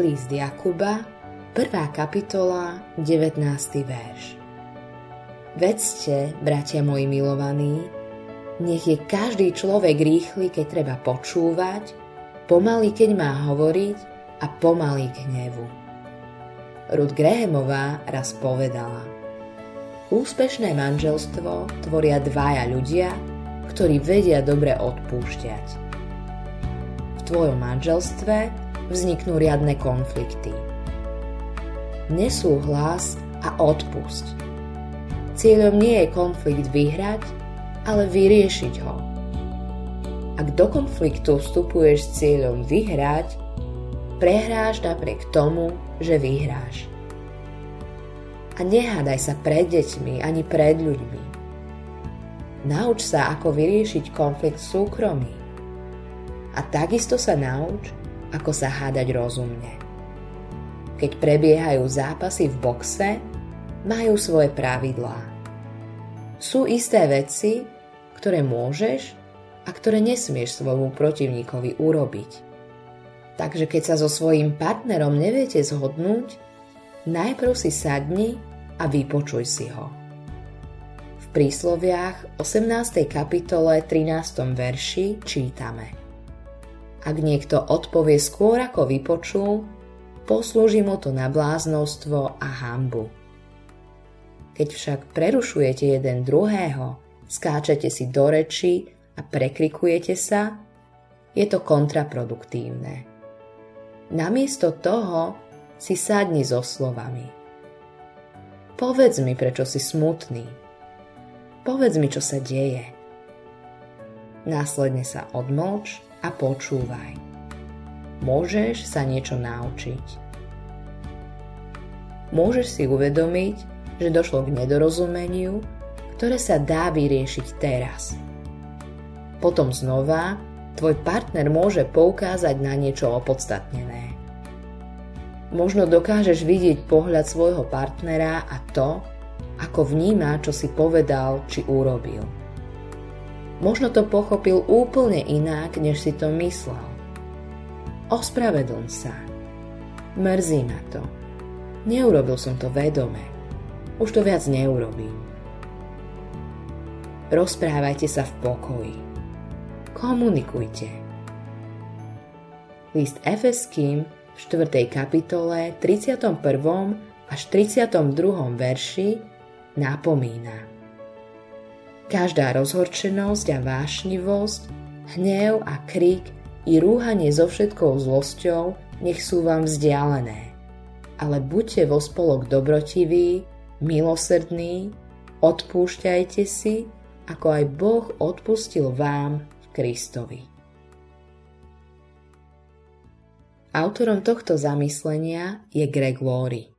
List Jakuba, 1. kapitola, 19. verš. Vedzte, bratia moji milovaní, nech je každý človek rýchly, keď treba počúvať, pomaly, keď má hovoriť a pomaly k hnevu. Ruth Grahamová raz povedala Úspešné manželstvo tvoria dvaja ľudia, ktorí vedia dobre odpúšťať. V tvojom manželstve vzniknú riadne konflikty. Nesúhlas a odpusť. Cieľom nie je konflikt vyhrať, ale vyriešiť ho. Ak do konfliktu vstupuješ s cieľom vyhrať, prehráš napriek tomu, že vyhráš. A nehádaj sa pred deťmi ani pred ľuďmi. Nauč sa, ako vyriešiť konflikt súkromí. A takisto sa nauč, ako sa hádať rozumne. Keď prebiehajú zápasy v boxe, majú svoje pravidlá. Sú isté veci, ktoré môžeš a ktoré nesmieš svojmu protivníkovi urobiť. Takže keď sa so svojím partnerom neviete zhodnúť, najprv si sadni a vypočuj si ho. V prísloviach 18. kapitole 13. verši čítame – ak niekto odpovie skôr ako vypočul, poslúži mu to na bláznostvo a hambu. Keď však prerušujete jeden druhého, skáčete si do reči a prekrikujete sa, je to kontraproduktívne. Namiesto toho si sadni so slovami. Povedz mi, prečo si smutný. Povedz mi, čo sa deje. Následne sa odmlč a počúvaj. Môžeš sa niečo naučiť. Môžeš si uvedomiť, že došlo k nedorozumeniu, ktoré sa dá vyriešiť teraz. Potom znova tvoj partner môže poukázať na niečo opodstatnené. Možno dokážeš vidieť pohľad svojho partnera a to, ako vníma, čo si povedal či urobil. Možno to pochopil úplne inak, než si to myslel. Ospravedlň sa. Mrzí ma to. Neurobil som to vedome. Už to viac neurobím. Rozprávajte sa v pokoji. Komunikujte. List Efeským v 4. kapitole 31. až 32. verši napomína. Každá rozhorčenosť a vášnivosť, hnev a krik i rúhanie so všetkou zlosťou nech sú vám vzdialené. Ale buďte vo spolok dobrotiví, milosrdní, odpúšťajte si, ako aj Boh odpustil vám v Kristovi. Autorom tohto zamyslenia je Greg Laurie.